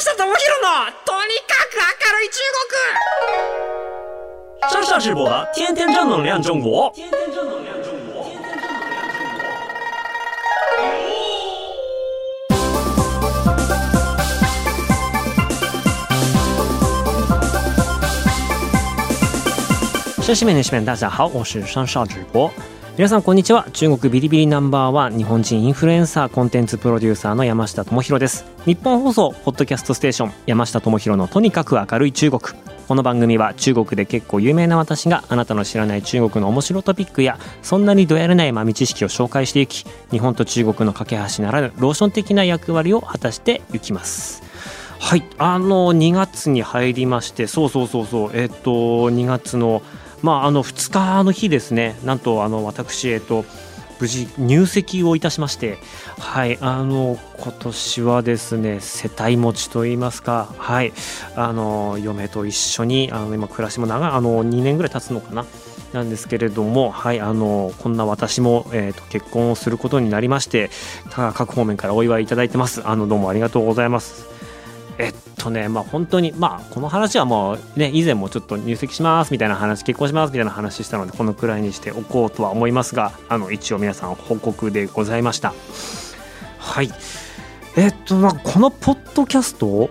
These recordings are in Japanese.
下智博のとにかく明るい中国上上直播的天天正能量中国。天天正能量中国。シャシメネシメン大家好，我是上少直播。 皆さんこんにちは。中国ビリビリナンバーワン日本人インフルエンサーコンテンツプロデューサーの山下智博です。日本放送ポッドキャストステーション山下智博のとにかく明るい中国。この番組は中国で結構有名な私があなたの知らない中国の面白トピックやそんなにどやれない豆知識を紹介していき日本と中国の架け橋ならぬローション的な役割を果たしていきます。はい。あの2月に入りましてそうそうそうそう。えっ、と2月のまああの2日の日ですね。なんとあの私えっ、と無事入籍をいたしまして。はいあの今年はですね世帯持ちといいますか。はいあの嫁と一緒にあの今暮らしも長いあの2年ぐらい経つのかな。なんですけれども、はい、あのこんな私も、えーと、結婚をすることになりまして各方面からお祝いいただいてます。あのどうもありがとうございます。えっとねまあ本当にまあこの話はもうね以前もちょっと入籍しますみたいな話結婚しますみたいな話したのでこのくらいにしておこうとは思いますがあの一応皆さん報告でございました。はい。えっとまあこのポッドキャスト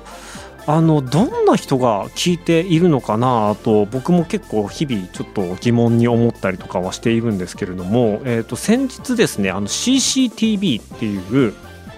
あのどんな人が聞いているのかなと僕も結構日々ちょっと疑問に思ったりとかはしているんですけれども、えー、と先日ですねあの CCTV っていう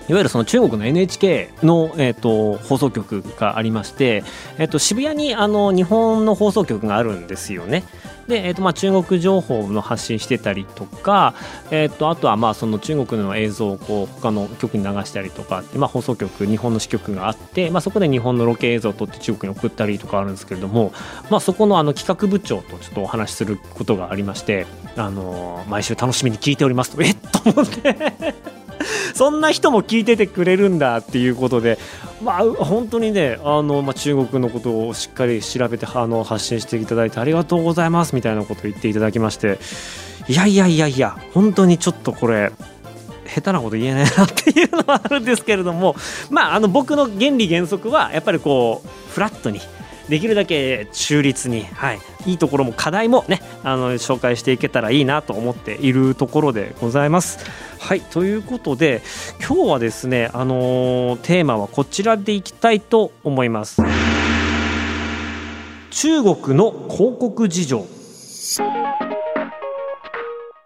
いわゆるその中国の NHK の、えーと、放送局がありまして、えーと、渋谷にあの日本の放送局があるんですよね。で、えーとまあ、中国情報の発信してたりとか、えー、とあとはまあその中国の映像をこう他の局に流したりとかまあ、放送局日本の支局があって、まあ、そこで日本のロケ映像を撮って中国に送ったりとかあるんですけれども、まあ、そこのあの企画部長とちょっとお話しすることがありまして、あのー、毎週楽しみに聞いておりますとえっと思って そんな人も聞いててくれるんだっていうことで、まあ、本当にねあの、まあ、中国のことをしっかり調べてあの発信していただいてありがとうございますみたいなことを言っていただきましていやいやいやいや本当にちょっとこれ下手なこと言えないなっていうのはあるんですけれども、まあ、あの僕の原理原則はやっぱりこうフラットにできるだけ中立に、はい、いいところも課題もねあの紹介していけたらいいなと思っているところでございます。はいということで今日はですね、あのー、テーマはこちらでいきたいと思います。中国の広告事情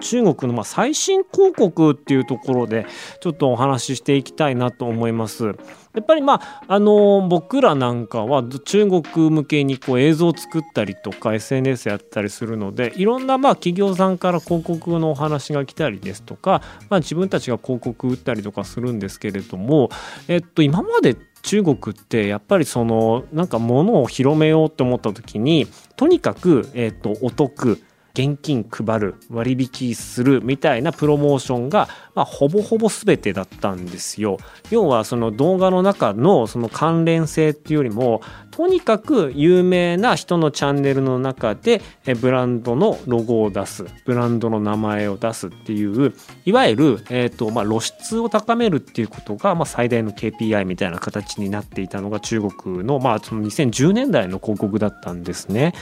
中国のま最新広告っていうところでちょっとお話ししていきたいなと思います。やっぱりまああの僕らなんかは中国向けにこう映像を作ったりとか SNS やったりするのでいろんなまあ企業さんから広告のお話が来たりですとか、まあ、自分たちが広告売ったりとかするんですけれども、えっと、今まで中国ってやっぱりそのなんか物を広めようと思った時にとにかく、えっと、お得現金配る割引するみたいなプロモーションが、まあ、ほぼほぼ全てだったんですよ。要はその動画の中のその関連性っていうよりもとにかく有名な人のチャンネルの中でブランドのロゴを出すブランドの名前を出すっていういわゆる、えーとまあ、露出を高めるっていうことが、まあ、最大の KPI みたいな形になっていたのが中国の,、まあその2010年代の広告だったんですね。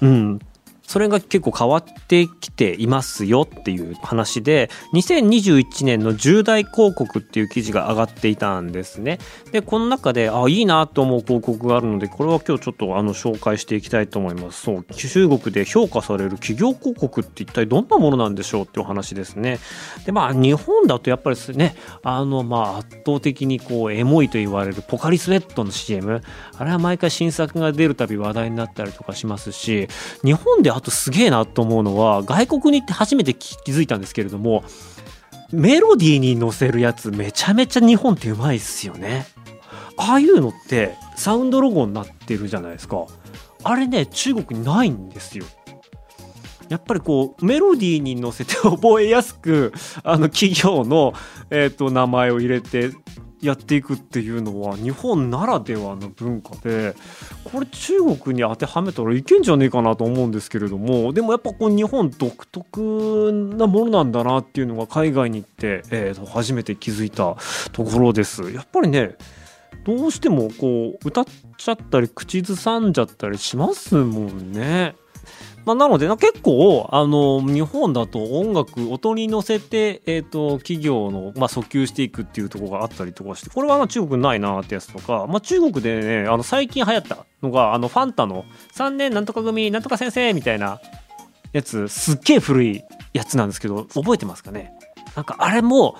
うん、それが結構変わってきていますよっていう話で2021年の重大広告っていう記事が上がっていたんですね。でこの中であいいなと思う広告があるのでこれは今日ちょっとあの紹介していきたいと思います。そう中国で評価される企業広告って一体どんなものなんでしょうっていう話ですね。でまあ日本だとやっぱりですねあのまあ圧倒的にこうエモいと言われるポカリスエットの CM あれは毎回新作が出るたび話題になったりとかしますし日本であとすげえなと思うのは外国に行って初めて気づいたんですけれどもメロディーに乗せるやつめちゃめちゃ日本ってうまいっすよね。ああいうのってサウンドロゴになってるじゃないですか。あれね中国にないんですよ。やっぱりこうメロディーに乗せて覚えやすくあの企業の、えーと名前を入れてやっていくっていうのは日本ならではの文化でこれ中国に当てはめたらいけんじゃねえかなと思うんですけれどもでもやっぱこう日本独特なものなんだなっていうのが海外に行って、えー、初めて気づいたところです。やっぱりねどうしてもこう歌っちゃったり口ずさんじゃったりしますもんね。まあ、なので結構あの日本だと音楽音に乗せて、えーと、企業の、まあ、訴求していくっていうところがあったりとかしてこれは中国ないなってやつとか、まあ、中国でねあの最近流行ったのがあのファンタの3年なんとか組なんとか先生みたいなやつすっげえ古いやつなんですけど覚えてますかね？なんかあれも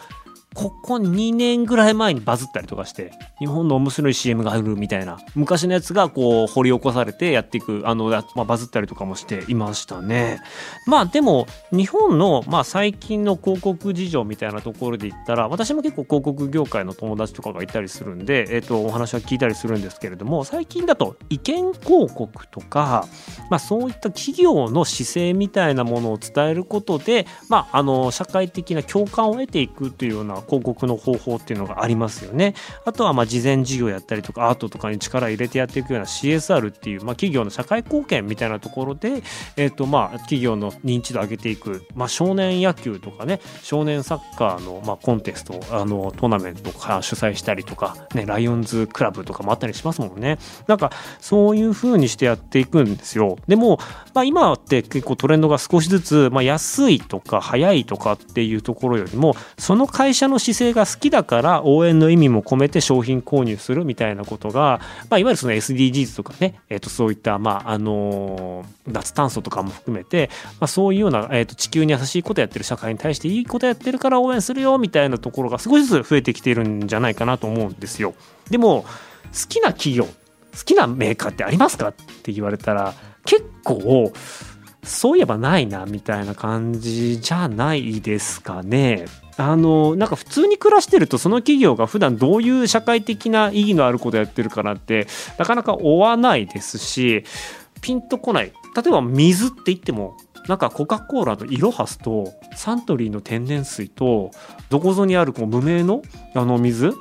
ここ2年ぐらい前にバズったりとかして日本の面白い CM があるみたいな。昔のやつがこう掘り起こされてやっていくあの、まあ、バズったりとかもしていましたね。まあでも日本の、まあ、最近の広告事情みたいなところで言ったら私も結構広告業界の友達とかがいたりするんで、えー、とお話は聞いたりするんですけれども最近だと意見広告とか、まあ、そういった企業の姿勢みたいなものを伝えることで、まあ、あの社会的な共感を得ていくというような広告の方法っていうのがありますよね。あとはまあ事前事業やったりとかアートとかに力入れてやっていくような CSR っていう、まあ、企業の社会貢献みたいなところで、えーとまあ、企業の認知度を上げていく、まあ、少年野球とかね少年サッカーのまあコンテストあのトーナメントか主催したりとか、ね、ライオンズクラブとかもあったりしますもんね。なんかそういう風にしてやっていくんですよ。でも、まあ、今って結構トレンドが少しずつ、まあ、安いとか早いとかっていうところよりもその会社の姿勢が好きだから応援の意味も込めて商品購入するみたいなことが、まあ、いわゆるその SDGs とかね、えー、とそういった、まああの、脱炭素とかも含めて、まあ、そういうような、えー、と地球に優しいことやってる社会に対していいことやってるから応援するよみたいなところが少しずつ増えてきているんじゃないかなと思うんですよ。でも好きな企業好きなメーカーってありますかって言われたら結構そういえばないなみたいな感じじゃないですかね。あのなんか普通に暮らしてるとその企業が普段どういう社会的な意義のあることやってるかなってなかなか追わないですしピンとこない。例えば水って言ってもなんかコカ・コーラのイロハスとサントリーの天然水とどこぞにあるこう無名のあの水。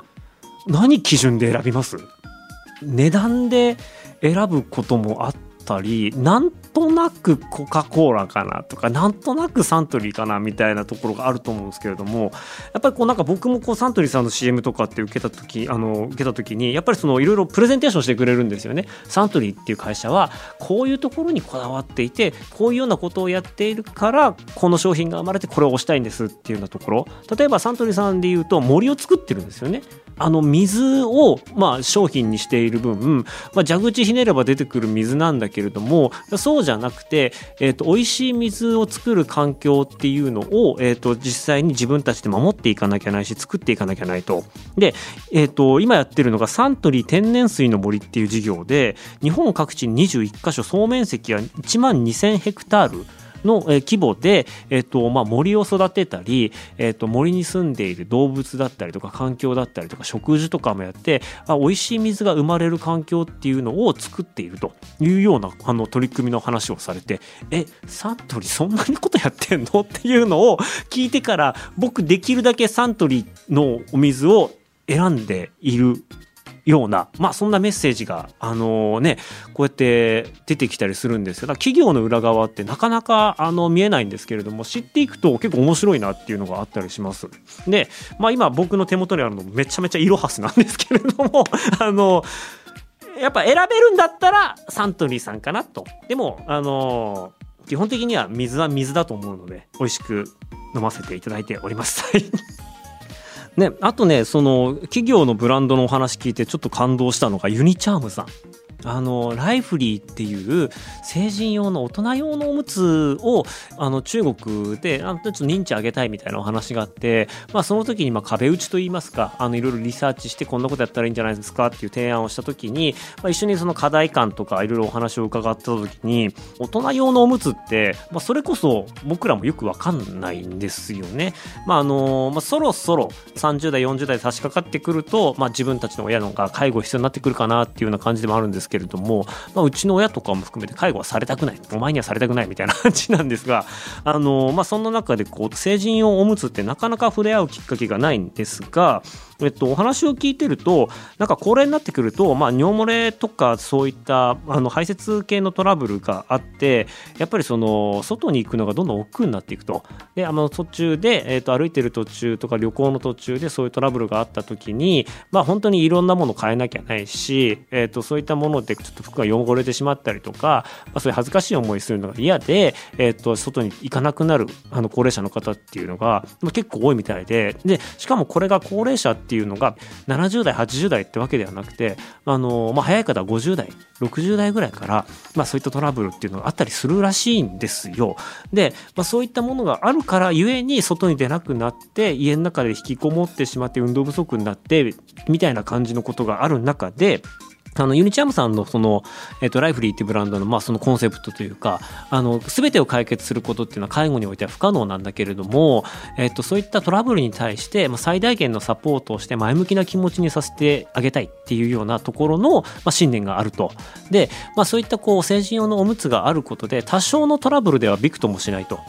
何基準で選びます？値段で選ぶこともあったりなんとなくコカ・コーラかなとかなんとなくサントリーかなみたいなところがあると思うんですけれどもやっぱりこうなんか僕もこうサントリーさんの CM とかって受けた時あの受けた時にやっぱりそのいろいろプレゼンテーションしてくれるんですよね。サントリーっていう会社はこういうところにこだわっていてこういうようなことをやっているからこの商品が生まれてこれを推したいんですっていうようなところ。例えばサントリーさんでいうと森を作ってるんですよね。あの水をまあ商品にしている分、まあ、蛇口ひねれば出てくる水なんだけれどもそうじゃなくて、えーと、美味しい水を作る環境っていうのを、えーと、実際に自分たちで守っていかなきゃないし作っていかなきゃないと。で、えーと、今やってるのがサントリー天然水の森っていう事業で日本各地に21カ所総面積は1万2000ヘクタールの規模で、えっとまあ、森を育てたり、えっと、森に住んでいる動物だったりとか環境だったりとか植樹とかもやってあ美味しい水が生まれる環境っていうのを作っているというようなあの取り組みの話をされてえサントリーそんなにことやってんの？っていうのを 聞いてから僕できるだけサントリーのお水を選んでいるような、まあ、そんなメッセージが、あのね、こうやって出てきたりするんですよ。企業の裏側ってなかなかあの見えないんですけれども、知っていくと結構面白いなっていうのがあったりします。で、まあ、今僕の手元にあるのめちゃめちゃイロハスなんですけれども、あの、やっぱ選べるんだったらサントリーさんかなと。でも、あの基本的には水は水だと思うので、美味しく飲ませていただいております。ね、あとねその企業のブランドのお話聞いてちょっと感動したのがユニチャームさん。あのライフリーっていう成人用の大人用のおむつをあの中国であちょっと認知上げたいみたいなお話があって、まあ、その時にまあ壁打ちといいますかあのいろいろリサーチしてこんなことやったらいいんじゃないですかっていう提案をした時に、まあ、一緒にその課題感とかいろいろお話を伺った時に大人用のおむつって、まあ、それこそ僕らもよくわかんないんですよね。まああのまあ、そろそろ30代40代差し掛かってくると、まあ、自分たちの親のが介護必要になってくるかなっていうような感じでもあるんですけれども、まあ、うちの親とかも含めて介護はされたくない。お前にはされたくないみたいな感じなんですがあの、まあ、そんな中でこう成人用おむつってなかなか触れ合うきっかけがないんですがえっと、お話を聞いてるとなんか高齢になってくると、まあ、尿漏れとかそういったあの排泄系のトラブルがあってやっぱりその外に行くのがどんどん億劫になっていくと。であの途中で、えっと、歩いてる途中とか旅行の途中でそういうトラブルがあった時に、まあ、本当にいろんなものを変えなきゃないし、えっと、そういったものでちょっと服が汚れてしまったりとか、まあ、そういう恥ずかしい思いするのが嫌で、えっと、外に行かなくなるあの高齢者の方っていうのが、結構多いみたいで。でしかもこれが高齢者ってていうのが70代80代ってわけではなくてあの、まあ、早い方は50代60代ぐらいから、まあ、そういったトラブルっていうのがあったりするらしいんですよ。で、まあ、そういったものがあるからゆえに外に出なくなって家の中で引きこもってしまって運動不足になってみたいな感じのことがある中であのユニチャームさんのその、えっと、ライフリーっていうブランドの,、まあそのコンセプトというかあの全てを解決することっていうのは介護においては不可能なんだけれども、えっと、そういったトラブルに対して、まあ、最大限のサポートをして前向きな気持ちにさせてあげたいっていうようなところの、まあ、信念があるとで、まあ、そういったこう成人用のおむつがあることで多少のトラブルではびくともしないと。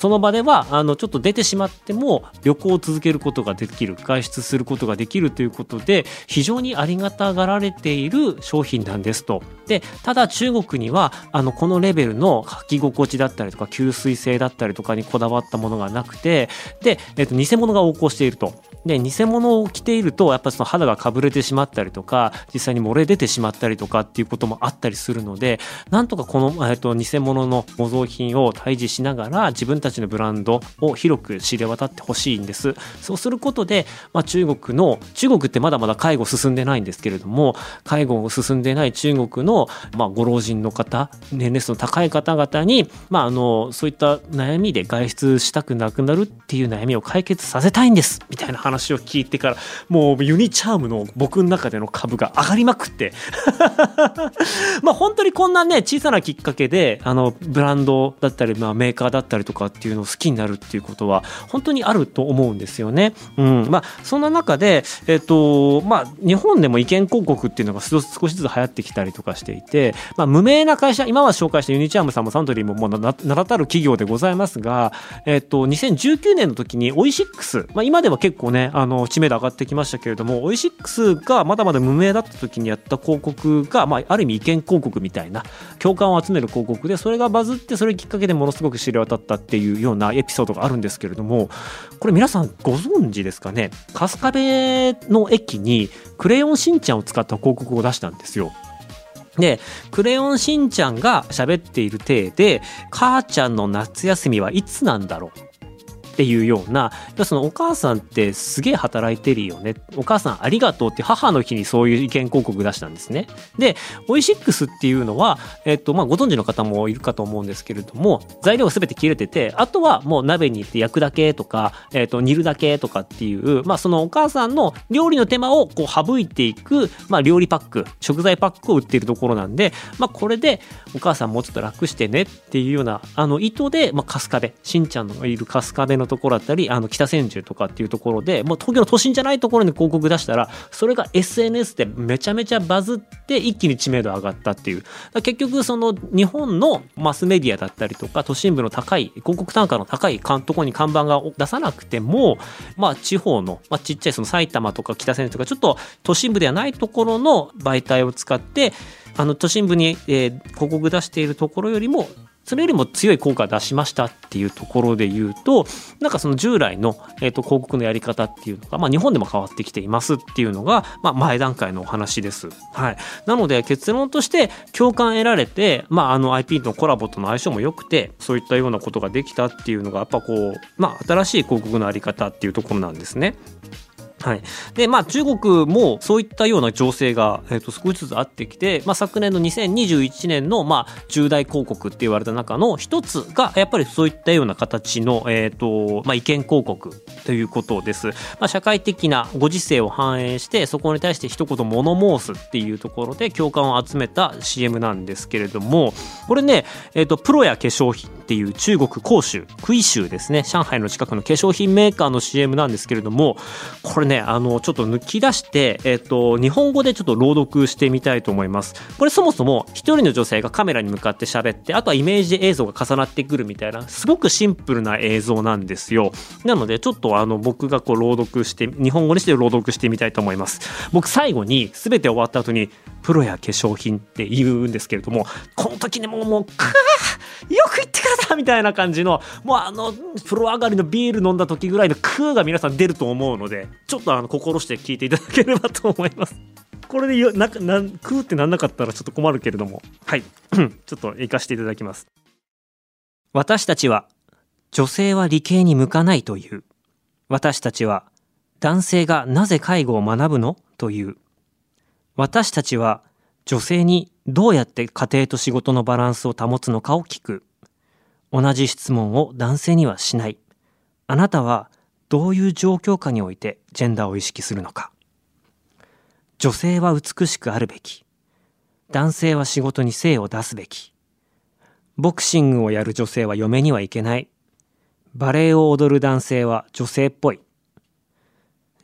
その場ではあのちょっと出てしまっても旅行を続けることができる外出することができるということで非常にありがたがられている商品なんですと。でただ中国にはあのこのレベルの履き心地だったりとか吸水性だったりとかにこだわったものがなくてで、えっと、偽物が横行していると。で偽物を着ているとやっぱその肌がかぶれてしまったりとか実際に漏れ出てしまったりとかっていうこともあったりするのでなんとかこの、えっと、偽物の模造品を退治しながら自分たちたちのブランドを広く知れ渡ってほしいんです。そうすることで、まあ、中国の中国ってまだまだ介護進んでないんですけれども介護を進んでない中国の、まあ、ご老人の方年齢層の高い方々に、まあ、あのそういった悩みで外出したくなくなるっていう悩みを解決させたいんですみたいな話を聞いてからもうユニチャームの僕の中での株が上がりまくって。まあ本当にこんなね小さなきっかけであのブランドだったり、まあ、メーカーだったりとかっていうのを好きになるっていうことは本当にあると思うんですよね。うんまあ、そんな中で、えっとまあ、日本でも意見広告っていうのが少しずつ流行ってきたりとかしていて、まあ、無名な会社今は紹介したユニチャームさんもサントリーももう名だたる企業でございますが、えっと、2019年の時にオイシックス、まあ、今では結構ねあの知名度上がってきましたけれどもオイシックスがまだまだ無名だった時にやった広告が、まあ、ある意味意見広告みたいな共感を集める広告でそれがバズってそれきっかけでものすごく知れ渡ったっていううようなエピソードがあるんですけれどもこれ皆さんご存知ですかね？春日部の駅にクレヨンしんちゃんを使った広告を出したんですよ。で、クレヨンしんちゃんが喋っている体で、母ちゃんの夏休みはいつなんだろう？っていうようなそのお母さんってすげえ働いてるよね。お母さんありがとうって母の日にそういう意見広告出したんですね。でオイシックスっていうのは、えっとまあ、ご存知の方もいるかと思うんですけれども材料が全て切れててあとはもう鍋に行って焼くだけとか、えっと、煮るだけとかっていう、まあ、そのお母さんの料理の手間をこう省いていく、まあ、料理パック食材パックを売っているところなんで、まあ、これでお母さんもうちょっと楽してねっていうようなあの意図で、まあ、春日部しんちゃんのいる春日部のところだったり、あの、北千住とかっていうところで、もう東京の都心じゃないところに広告出したら、それが SNS でめちゃめちゃバズって一気に知名度上がったっていう。結局、その日本のマスメディアだったりとか、都心部の高い、広告単価の高いとこに看板が出さなくても、まあ地方の、まあちっちゃいその埼玉とか北千住とか、ちょっと都心部ではないところの媒体を使って、あの都心部に、えー、広告出しているところよりもそれよりも強い効果を出しましたっていうところで言うとなんかその従来の、えーと、広告のやり方っていうのが、まあ、日本でも変わってきていますっていうのが、まあ、前段階のお話です。はい、なので結論として共感得られて、まあ、あの IP のコラボとの相性も良くてそういったようなことができたっていうのがやっぱこう、まあ、新しい広告のあり方っていうところなんですね。はい。で、まあ中国もそういったような情勢が、えー、と少しずつあってきて、まあ昨年の2021年の、まあ重大広告って言われた中の一つが、やっぱりそういったような形の、えっ、ー、と、まあ意見広告ということです。まあ社会的なご時世を反映して、そこに対して一言物申すっていうところで共感を集めた CM なんですけれども、これね、えっ、ー、と、プロや化粧品っていう中国広州、杭州ですね、上海の近くの化粧品メーカーの CM なんですけれども、これねあのちょっと抜き出して、えっと日本語でちょっと朗読してみたいと思います。これそもそも一人の女性がカメラに向かって喋ってあとはイメージ映像が重なってくるみたいなすごくシンプルな映像なんですよ。なのでちょっとあの僕がこう朗読して日本語にして朗読してみたいと思います。僕最後に全て終わった後にプロや化粧品って言うんですけれどもこの時にもうもうくーよく言ってくれたみたいな感じのもうあの風呂上がりのビール飲んだ時ぐらいのクーが皆さん出ると思うのでちょっとあの心して聞いていただければと思います。これでよななんクーってなんなかったらちょっと困るけれども。はい。ちょっと行かせていただきます。私たちは女性は理系に向かないという。私たちは男性がなぜ介護を学ぶの？という。私たちは女性にどうやって家庭と仕事のバランスを保つのかを聞く。同じ質問を男性にはしない。あなたはどういう状況下においてジェンダーを意識するのか。女性は美しくあるべき。男性は仕事に精を出すべき。ボクシングをやる女性は嫁にはいけない。バレエを踊る男性は女性っぽい。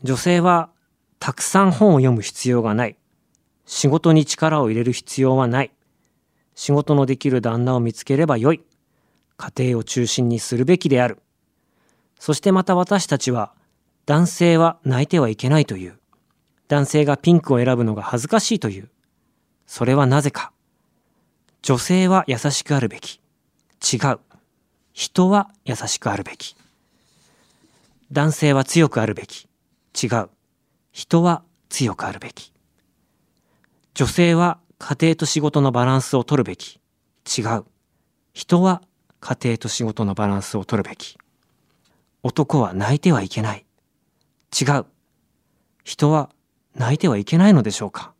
女性はたくさん本を読む必要がない。仕事に力を入れる必要はない。仕事のできる旦那を見つければよい。家庭を中心にするべきである。そしてまた私たちは男性は泣いてはいけないという。男性がピンクを選ぶのが恥ずかしいという。それはなぜか。女性は優しくあるべき。違う。人は優しくあるべき。男性は強くあるべき。違う。人は強くあるべき。女性は家庭と仕事のバランスを取るべき。違う。人は家庭と仕事のバランスを取るべき。男は泣いてはいけない。違う。人は泣いてはいけないのでしょうか。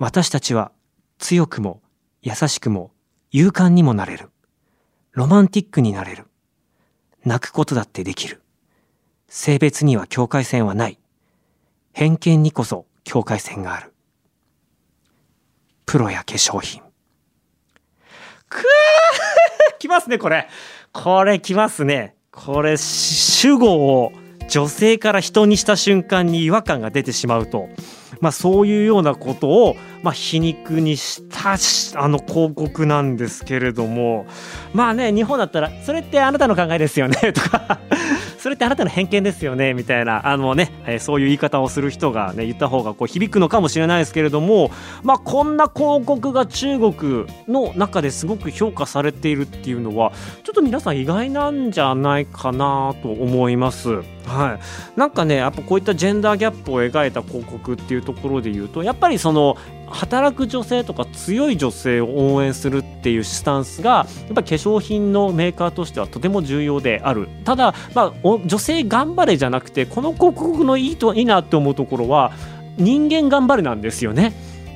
私たちは強くも優しくも勇敢にもなれる。ロマンティックになれる。泣くことだってできる。性別には境界線はない。偏見にこそ境界線がある。プロや化粧品。くー。きますねこれ。これきますね。これ主語を女性から人にした瞬間に違和感が出てしまうと。まあそういうようなことをまあ皮肉にしたあの広告なんですけれども。まあね日本だったらそれってあなたの考えですよねとか。それってあなたの偏見ですよねみたいなあのね、えーそういう言い方をする人がね言った方がこう響くのかもしれないですけれどもまあこんな広告が中国の中ですごく評価されているっていうのはちょっと皆さん意外なんじゃないかなと思います。はい、なんかねやっぱこういったジェンダーギャップを描いた広告っていうところで言うとやっぱりその働く女性とか強い女性を応援するっていうスタンスがやっぱ化粧品のメーカーとしてはとても重要であるただ、まあ、女性頑張れじゃなくてこの広告のいいといいなって思うところは人間頑張れなんですよね。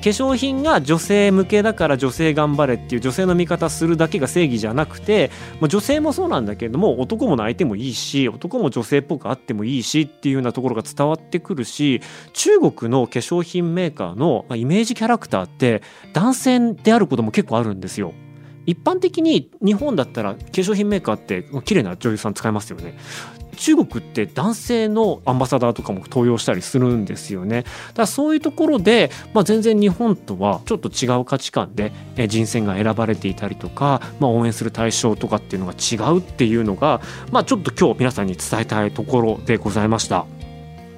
化粧品が女性向けだから女性頑張れっていう女性の味方するだけが正義じゃなくて、ま、女性もそうなんだけれども男も泣いてもいいし男も女性っぽくあってもいいしっていうようなところが伝わってくるし中国の化粧品メーカーのイメージキャラクターって男性であることも結構あるんですよ。一般的に日本だったら化粧品メーカーって綺麗な女優さん使いますよね。中国って男性のアンバサダーとかも登用したりするんですよね。だからそういうところで、まあ、全然日本とはちょっと違う価値観でえ人選が選ばれていたりとか、まあ、応援する対象とかっていうのが違うっていうのが、まあ、ちょっと今日皆さんに伝えたいところでございました。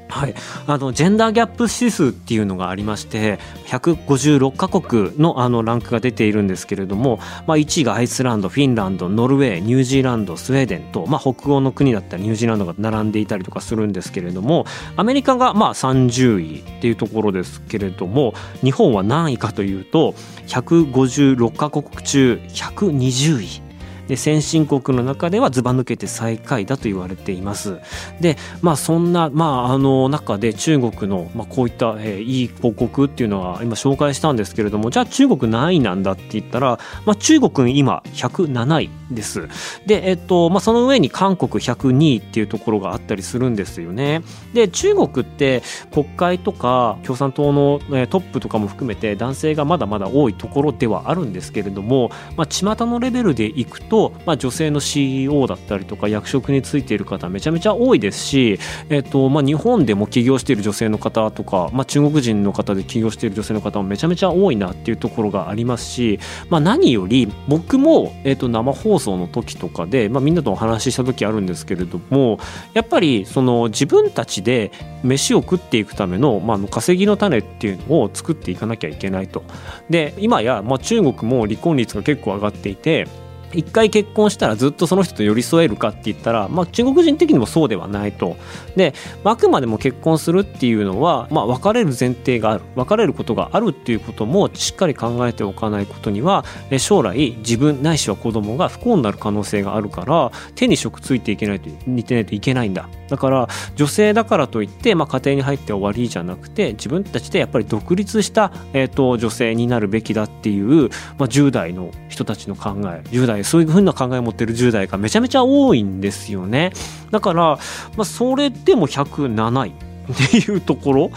はい、あのジェンダーギャップ指数っていうのがありまして156カ国のあのランクが出ているんですけれども、まあ、1位がアイスランドフィンランドノルウェーニュージーランドスウェーデンと、まあ、北欧の国だったらニュージーランドが並んでいたりとかするんですけれどもアメリカがまあ30位っていうところですけれども日本は何位かというと156カ国中120位。で先進国の中ではずば抜けて最下位だと言われています。でまあそんな、まあ、あの中で中国の、まあ、こういった、えーいい広告っていうのは今紹介したんですけれどもじゃあ中国何位なんだって言ったら、まあ、中国今107位です。で、えっとまあ、その上に韓国102位っていうところがあったりするんですよね。で中国って国会とか共産党の、えートップとかも含めて男性がまだまだ多いところではあるんですけれども、まあ、巷のレベルでいくとど、まあ、女性の CEO だったりとか役職についている方めちゃめちゃ多いですし、えっとまあ、日本でも起業している女性の方とか、まあ、中国人の方で起業している女性の方もめちゃめちゃ多いなっていうところがありますし、まあ、何より僕も、えっと、生放送の時とかで、まあ、みんなとお話しした時あるんですけれどもやっぱりその自分たちで飯を食っていくための、まあ、稼ぎの種っていうのを作っていかなきゃいけないと。で今や、まあ、中国も離婚率が結構上がっていて一回結婚したらずっとその人と寄り添えるかって言ったら、まあ、中国人的にもそうではないと。で、あくまでも結婚するっていうのは、まあ、別れる前提がある別れることがあるっていうこともしっかり考えておかないことには将来自分ないしは子供が不幸になる可能性があるから手に職ついていけないと似てないといけないんだだから女性だからといって、まあ、家庭に入って終わりじゃなくて自分たちでやっぱり独立した、えーと、女性になるべきだっていう、まあ、10代の人たちの考え10代そういうふうな考えを持ってる10代がめちゃめちゃ多いんですよね。だから、まあ、それでも107位っていうところ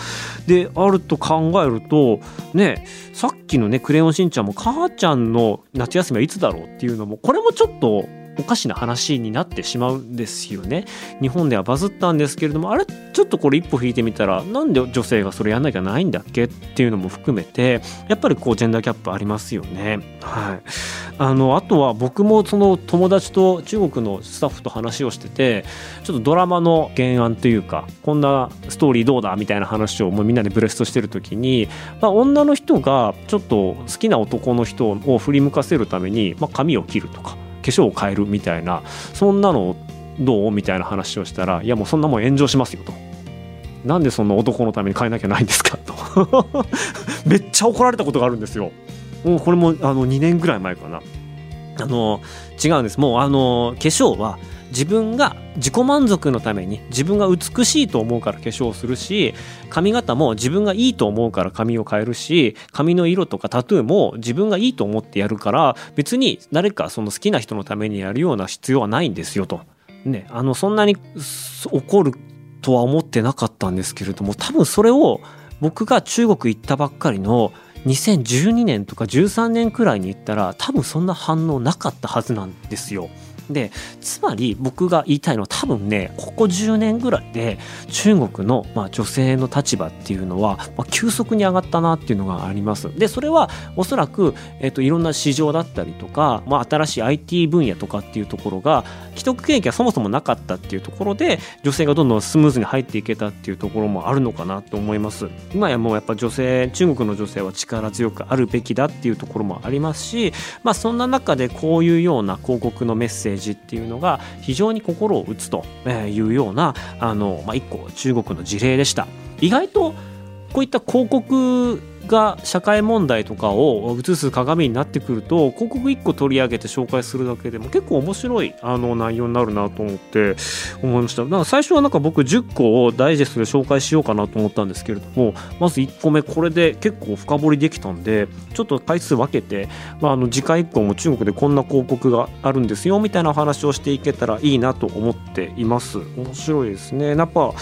であると考えるとねさっきのね「クレヨンしんちゃん」も母ちゃんの夏休みはいつだろうっていうのもこれもちょっとおかしな話になってしまうんですよね。日本ではバズったんですけれどもあれちょっとこれ一歩引いてみたらなんで女性がそれやんなきゃないんだっけっていうのも含めてやっぱりこうジェンダーキャップありますよね。はい、あのあとは僕もその友達と中国のスタッフと話をしててちょっとドラマの原案というかこんなストーリーどうだみたいな話をもうみんなでブレストしてる時に、まあ、女の人がちょっと好きな男の人を振り向かせるために、まあ、髪を切るとか。化粧を変えるみたいなそんなのどう？みたいな話をしたらいやもうそんなもん炎上しますよと。なんでそんな男のために変えなきゃないんですかと めっちゃ怒られたことがあるんですよ。もうこれもあの2年ぐらい前かな。あの違うんですもうあの化粧は自分が自己満足のために自分が美しいと思うから化粧をするし髪型も自分がいいと思うから髪を変えるし髪の色とかタトゥーも自分がいいと思ってやるから別に誰かその好きな人のためにやるような必要はないんですよと。ね、あのそんなに怒るとは思ってなかったんですけれども多分それを僕が中国行ったばっかりの2012年とか13年くらいに行ったら多分そんな反応なかったはずなんですよ。でつまり僕が言いたいのは多分ねここ10年ぐらいで中国の、まあ、女性の立場っていうのは、まあ、急速に上がったなっていうのがあります。でそれはおそらく、えーと、いろんな市場だったりとか、まあ、新しい IT 分野とかっていうところが既得権益がそもそもなかったっていうところで女性がどんどんスムーズに入っていけたっていうところもあるのかなと思います。今やもうやっぱ女性中国の女性は力強くあるべきだっていうところもありますし、まあ、そんな中でこういうような広告のメッセージっていうのが非常に心を打つというようなあの、まあ、一個中国の事例でした。意外とこういった広告が社会問題とかを映す鏡になってくると広告1個取り上げて紹介するだけでも結構面白いあの内容になるなと思って思いました。だから最初はなんか僕10個をダイジェストで紹介しようかなと思ったんですけれどもまず1個目これで結構深掘りできたんでちょっと回数分けて、まあ、あの次回以降も中国でこんな広告があるんですよみたいな話をしていけたらいいなと思っています。面白いですね。やっぱ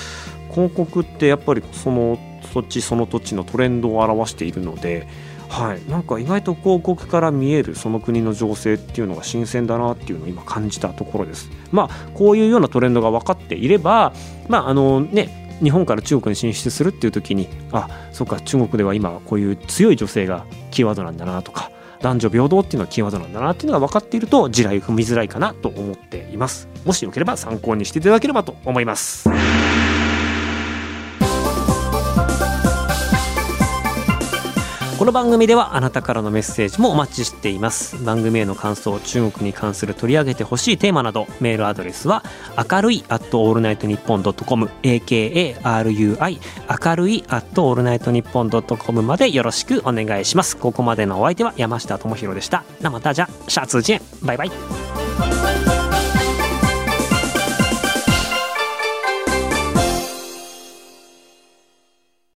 広告ってやっぱりその土地その土地のトレンドを表しているので、はい、なんか意外と広告から見えるその国の情勢っていうのが新鮮だなっていうのを今感じたところです。まあこういうようなトレンドが分かっていればまああのね日本から中国に進出するっていう時にあそうか中国では今こういう強い女性がキーワードなんだなとか男女平等っていうのがキーワードなんだなっていうのが分かっていると地雷踏みづらいかなと思っています。もしよければ参考にしていただければと思います。この番組ではあなたからのメッセージもお待ちしています。番組への感想中国に関する取り上げてほしいテーマなどメールアドレスは明るい at all night 日本 .com akarui 明るい at all night 日本 .com までよろしくお願いします。ここまでのお相手は山下智博でした。なまたじゃシャツジェン。バイバイ。